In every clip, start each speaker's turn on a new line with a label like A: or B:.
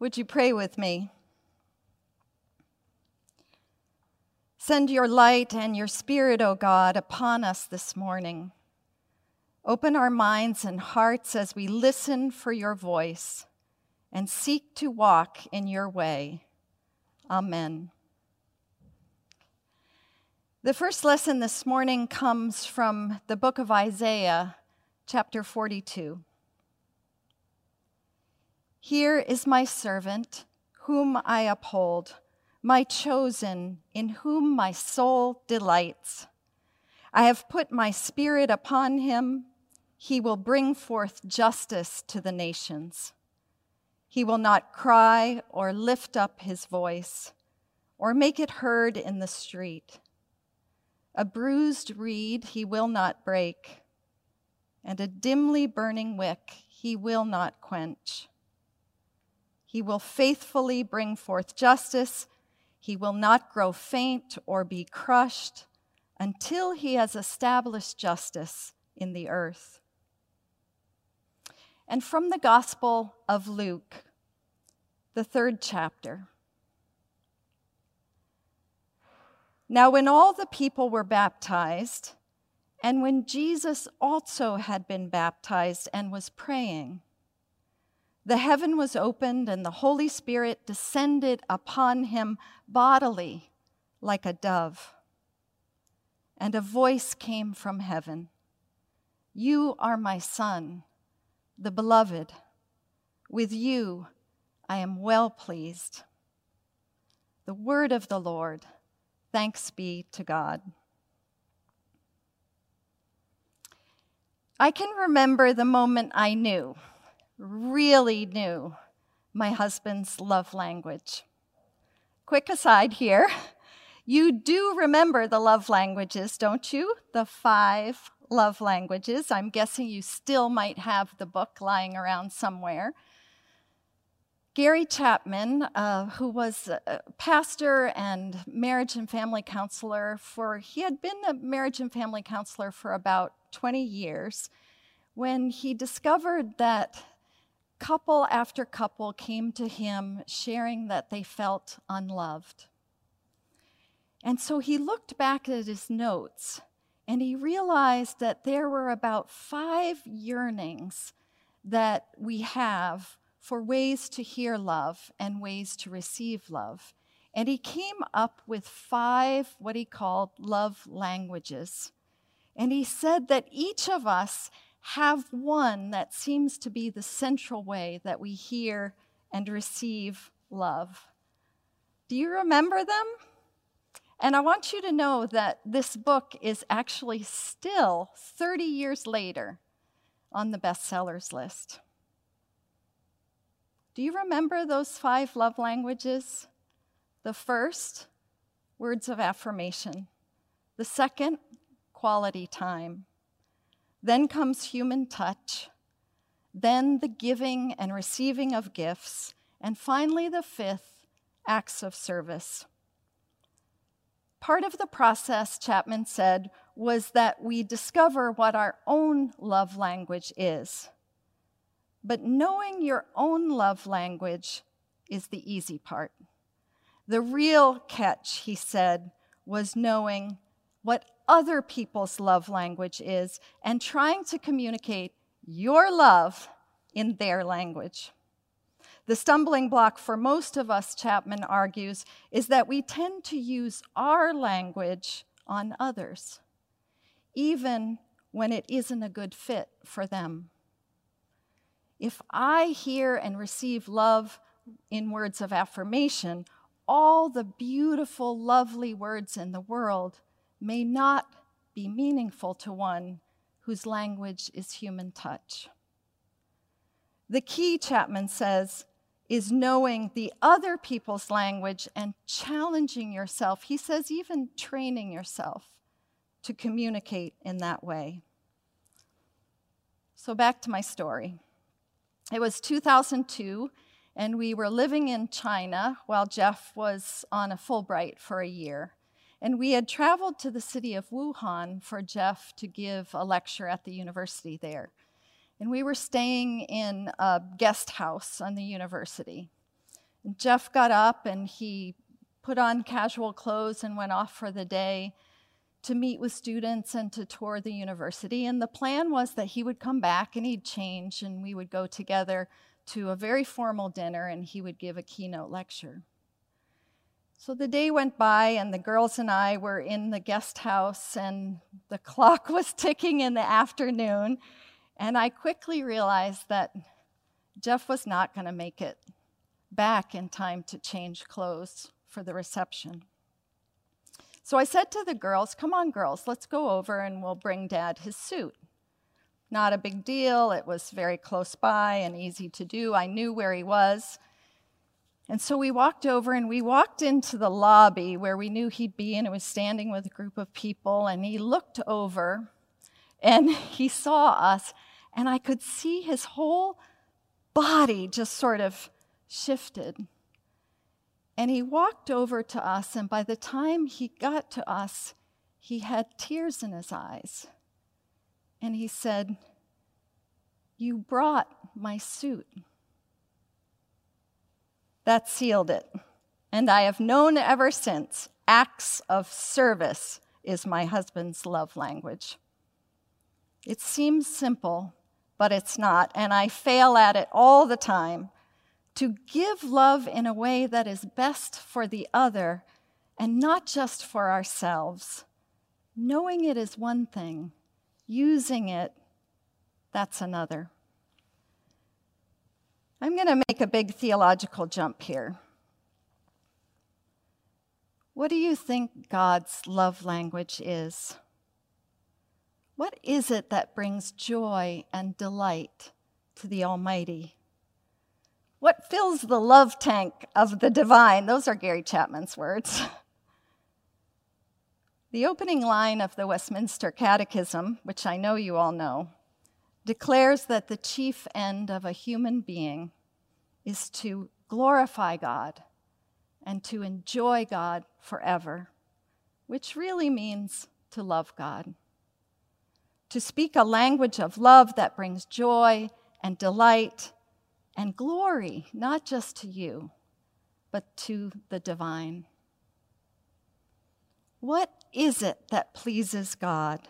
A: Would you pray with me? Send your light and your spirit, O God, upon us this morning. Open our minds and hearts as we listen for your voice and seek to walk in your way. Amen. The first lesson this morning comes from the book of Isaiah, chapter 42. Here is my servant, whom I uphold, my chosen, in whom my soul delights. I have put my spirit upon him. He will bring forth justice to the nations. He will not cry or lift up his voice or make it heard in the street. A bruised reed he will not break, and a dimly burning wick he will not quench. He will faithfully bring forth justice. He will not grow faint or be crushed until he has established justice in the earth. And from the Gospel of Luke, the third chapter. Now, when all the people were baptized, and when Jesus also had been baptized and was praying, the heaven was opened, and the Holy Spirit descended upon him bodily like a dove. And a voice came from heaven You are my Son, the beloved. With you I am well pleased. The word of the Lord. Thanks be to God. I can remember the moment I knew really knew my husband's love language. Quick aside here you do remember the love languages, don't you? The five love languages. I'm guessing you still might have the book lying around somewhere. Gary Chapman, uh, who was a pastor and marriage and family counselor for, he had been a marriage and family counselor for about 20 years when he discovered that couple after couple came to him sharing that they felt unloved. And so he looked back at his notes and he realized that there were about five yearnings that we have for ways to hear love and ways to receive love. And he came up with five, what he called love languages. And he said that each of us have one that seems to be the central way that we hear and receive love. Do you remember them? And I want you to know that this book is actually still 30 years later on the bestsellers list. Do you remember those five love languages? The first, words of affirmation. The second, quality time. Then comes human touch, then the giving and receiving of gifts, and finally, the fifth, acts of service. Part of the process, Chapman said, was that we discover what our own love language is. But knowing your own love language is the easy part. The real catch, he said, was knowing what other people's love language is and trying to communicate your love in their language. The stumbling block for most of us, Chapman argues, is that we tend to use our language on others, even when it isn't a good fit for them. If I hear and receive love in words of affirmation, all the beautiful, lovely words in the world may not be meaningful to one whose language is human touch. The key, Chapman says, is knowing the other people's language and challenging yourself. He says, even training yourself to communicate in that way. So, back to my story. It was 2002, and we were living in China while Jeff was on a Fulbright for a year. And we had traveled to the city of Wuhan for Jeff to give a lecture at the university there. And we were staying in a guest house on the university. And Jeff got up and he put on casual clothes and went off for the day to meet with students and to tour the university. And the plan was that he would come back and he'd change and we would go together to a very formal dinner and he would give a keynote lecture. So the day went by, and the girls and I were in the guest house, and the clock was ticking in the afternoon. And I quickly realized that Jeff was not going to make it back in time to change clothes for the reception. So I said to the girls, Come on, girls, let's go over and we'll bring dad his suit. Not a big deal. It was very close by and easy to do. I knew where he was. And so we walked over and we walked into the lobby where we knew he'd be, and it was standing with a group of people. And he looked over and he saw us, and I could see his whole body just sort of shifted. And he walked over to us, and by the time he got to us, he had tears in his eyes. And he said, You brought my suit. That sealed it. And I have known ever since acts of service is my husband's love language. It seems simple, but it's not, and I fail at it all the time. To give love in a way that is best for the other and not just for ourselves. Knowing it is one thing, using it, that's another. I'm going to make a big theological jump here. What do you think God's love language is? What is it that brings joy and delight to the Almighty? What fills the love tank of the divine? Those are Gary Chapman's words. The opening line of the Westminster Catechism, which I know you all know, declares that the chief end of a human being is to glorify God and to enjoy God forever, which really means to love God. To speak a language of love that brings joy and delight and glory, not just to you, but to the divine. What is it that pleases God?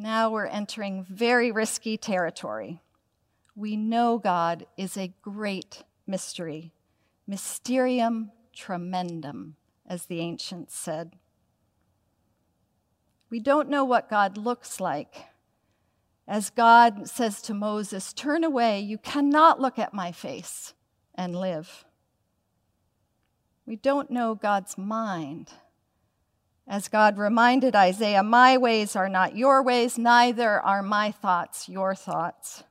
A: Now we're entering very risky territory. We know God is a great mystery, mysterium tremendum, as the ancients said. We don't know what God looks like. As God says to Moses, Turn away, you cannot look at my face and live. We don't know God's mind. As God reminded Isaiah, My ways are not your ways, neither are my thoughts your thoughts.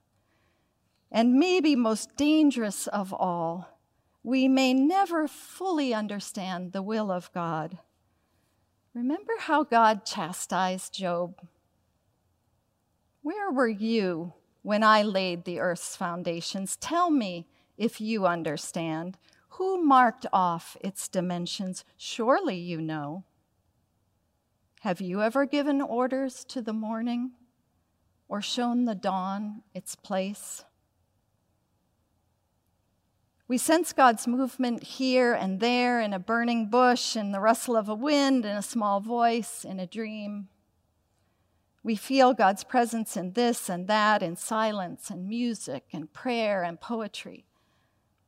A: And maybe most dangerous of all, we may never fully understand the will of God. Remember how God chastised Job? Where were you when I laid the earth's foundations? Tell me if you understand. Who marked off its dimensions? Surely you know. Have you ever given orders to the morning or shown the dawn its place? We sense God's movement here and there in a burning bush, in the rustle of a wind, in a small voice, in a dream. We feel God's presence in this and that, in silence and music and prayer and poetry,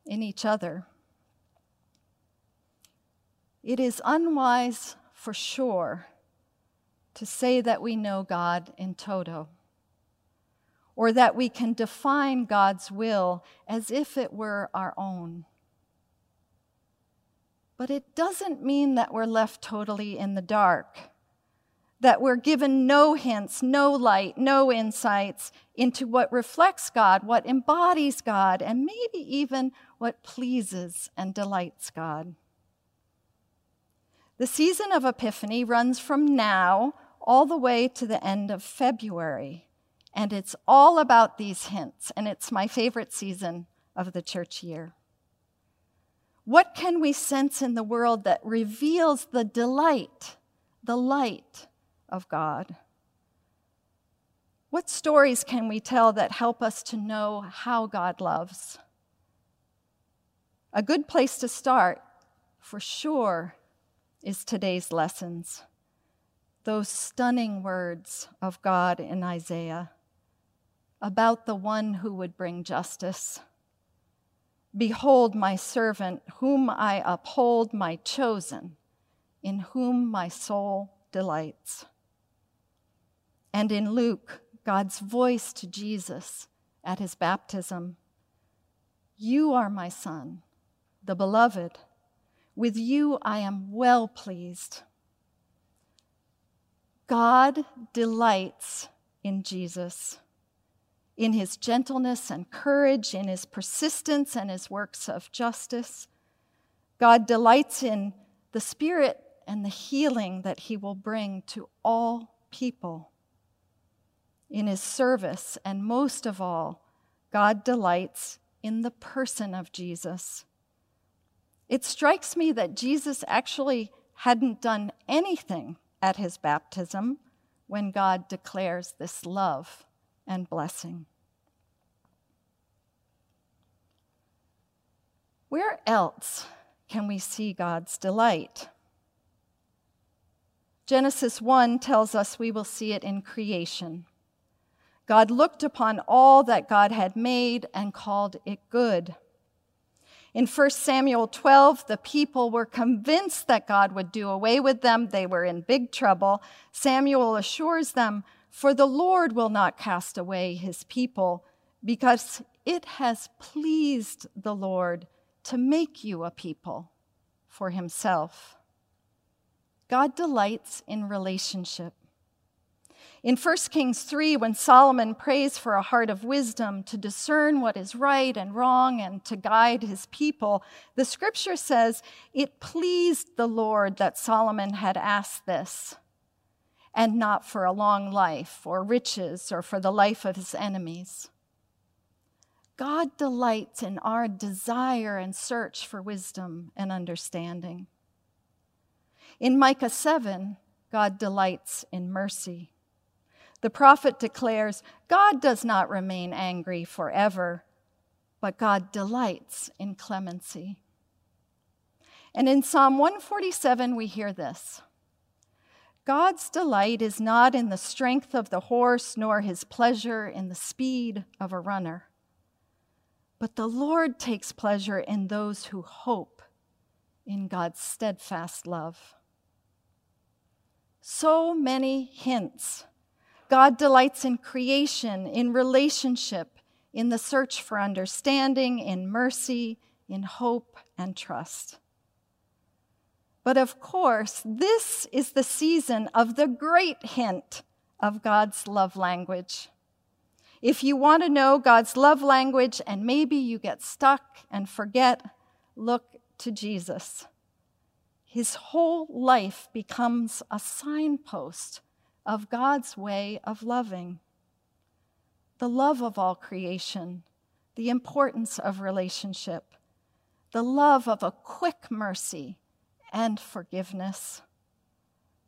A: in each other. It is unwise for sure to say that we know God in toto, or that we can define God's will as if it were our own. But it doesn't mean that we're left totally in the dark, that we're given no hints, no light, no insights into what reflects God, what embodies God, and maybe even what pleases and delights God. The season of Epiphany runs from now all the way to the end of February. And it's all about these hints, and it's my favorite season of the church year. What can we sense in the world that reveals the delight, the light of God? What stories can we tell that help us to know how God loves? A good place to start, for sure, is today's lessons. Those stunning words of God in Isaiah about the one who would bring justice. Behold, my servant, whom I uphold, my chosen, in whom my soul delights. And in Luke, God's voice to Jesus at his baptism You are my son, the beloved. With you I am well pleased. God delights in Jesus in his gentleness and courage, in his persistence and his works of justice. God delights in the Spirit and the healing that he will bring to all people. In his service, and most of all, God delights in the person of Jesus. It strikes me that Jesus actually hadn't done anything at his baptism when God declares this love and blessing. Where else can we see God's delight? Genesis 1 tells us we will see it in creation. God looked upon all that God had made and called it good. In 1 Samuel 12, the people were convinced that God would do away with them. They were in big trouble. Samuel assures them, For the Lord will not cast away his people, because it has pleased the Lord to make you a people for himself. God delights in relationship. In 1 Kings 3, when Solomon prays for a heart of wisdom to discern what is right and wrong and to guide his people, the scripture says it pleased the Lord that Solomon had asked this, and not for a long life or riches or for the life of his enemies. God delights in our desire and search for wisdom and understanding. In Micah 7, God delights in mercy. The prophet declares God does not remain angry forever, but God delights in clemency. And in Psalm 147, we hear this God's delight is not in the strength of the horse, nor his pleasure in the speed of a runner. But the Lord takes pleasure in those who hope in God's steadfast love. So many hints. God delights in creation, in relationship, in the search for understanding, in mercy, in hope and trust. But of course, this is the season of the great hint of God's love language. If you want to know God's love language and maybe you get stuck and forget, look to Jesus. His whole life becomes a signpost of God's way of loving. The love of all creation, the importance of relationship, the love of a quick mercy and forgiveness,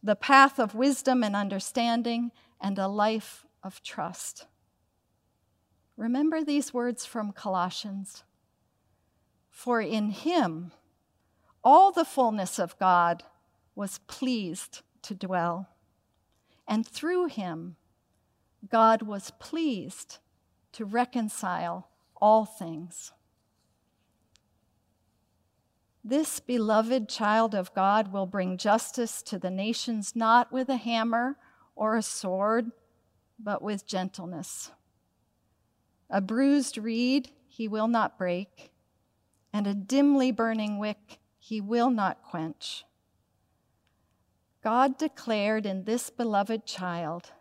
A: the path of wisdom and understanding, and a life of trust. Remember these words from Colossians. For in him all the fullness of God was pleased to dwell, and through him God was pleased to reconcile all things. This beloved child of God will bring justice to the nations not with a hammer or a sword, but with gentleness a bruised reed he will not break, and a dimly burning wick he will not quench. God declared in this beloved child,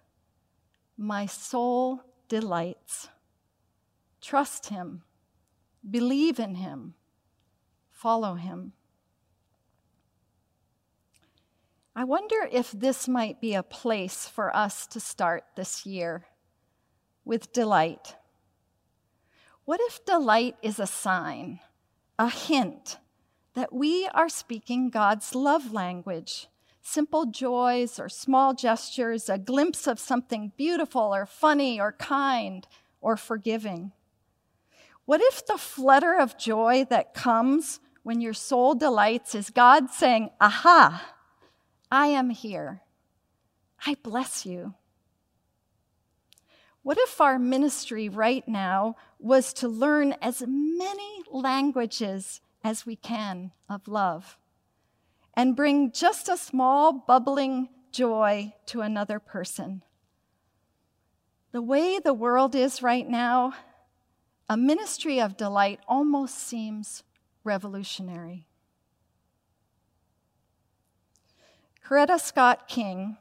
A: My soul delights. Trust him, believe in him, follow him. I wonder if this might be a place for us to start this year with delight. What if delight is a sign, a hint that we are speaking God's love language? Simple joys or small gestures, a glimpse of something beautiful or funny or kind or forgiving. What if the flutter of joy that comes when your soul delights is God saying, Aha, I am here. I bless you. What if our ministry right now was to learn as many languages as we can of love and bring just a small bubbling joy to another person? The way the world is right now, a ministry of delight almost seems revolutionary. Coretta Scott King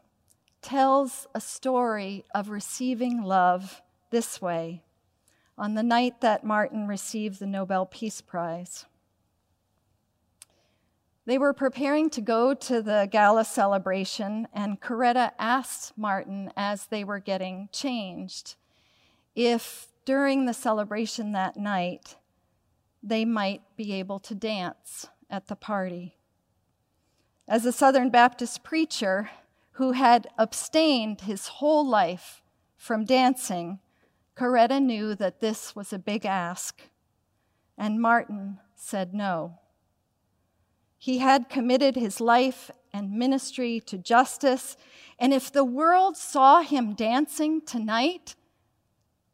A: tells a story of receiving love this way on the night that Martin received the Nobel Peace Prize. They were preparing to go to the gala celebration, and Coretta asked Martin as they were getting changed if during the celebration that night they might be able to dance at the party. As a Southern Baptist preacher who had abstained his whole life from dancing, Coretta knew that this was a big ask, and Martin said no. He had committed his life and ministry to justice, and if the world saw him dancing tonight,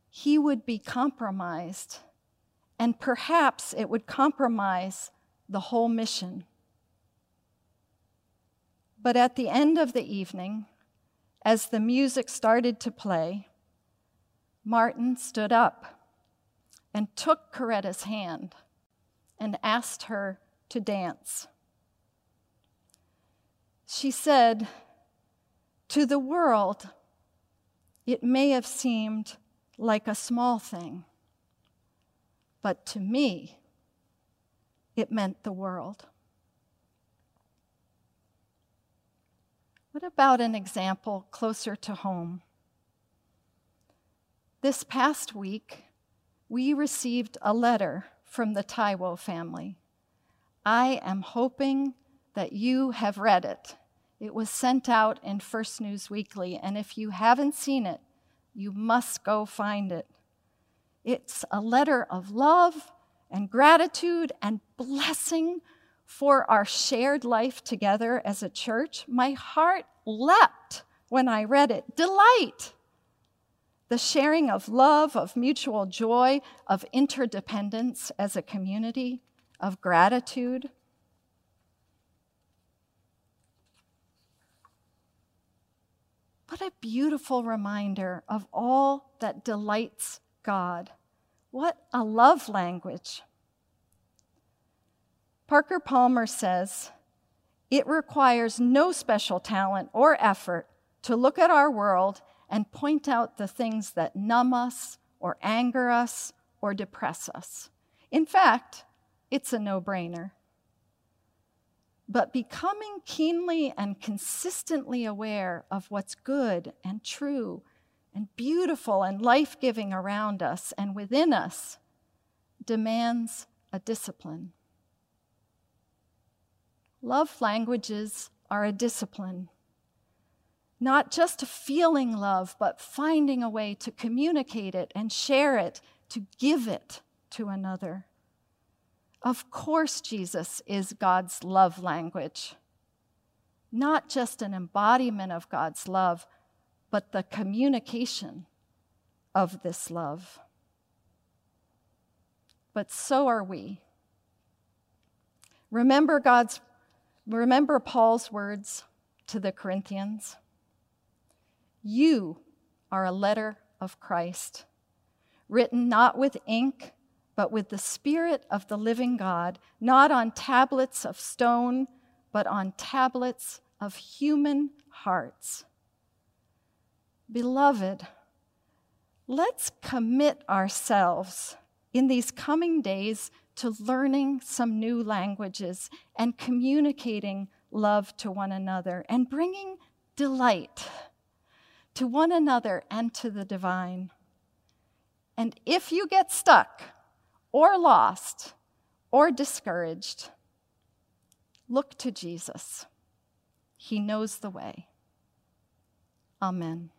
A: he would be compromised, and perhaps it would compromise the whole mission. But at the end of the evening, as the music started to play, Martin stood up and took Coretta's hand and asked her to dance. She said, To the world, it may have seemed like a small thing, but to me, it meant the world. What about an example closer to home? This past week, we received a letter from the Taiwo family. I am hoping that you have read it. It was sent out in First News Weekly, and if you haven't seen it, you must go find it. It's a letter of love and gratitude and blessing for our shared life together as a church. My heart leapt when I read it. Delight. The sharing of love, of mutual joy, of interdependence as a community, of gratitude. What a beautiful reminder of all that delights God. What a love language. Parker Palmer says, it requires no special talent or effort to look at our world and point out the things that numb us or anger us or depress us. In fact, it's a no brainer. But becoming keenly and consistently aware of what's good and true and beautiful and life giving around us and within us demands a discipline. Love languages are a discipline. Not just feeling love, but finding a way to communicate it and share it, to give it to another. Of course, Jesus is God's love language. Not just an embodiment of God's love, but the communication of this love. But so are we. Remember God's remember Paul's words to the Corinthians. You are a letter of Christ, written not with ink but with the Spirit of the living God, not on tablets of stone, but on tablets of human hearts. Beloved, let's commit ourselves in these coming days to learning some new languages and communicating love to one another and bringing delight to one another and to the divine. And if you get stuck, or lost or discouraged, look to Jesus. He knows the way. Amen.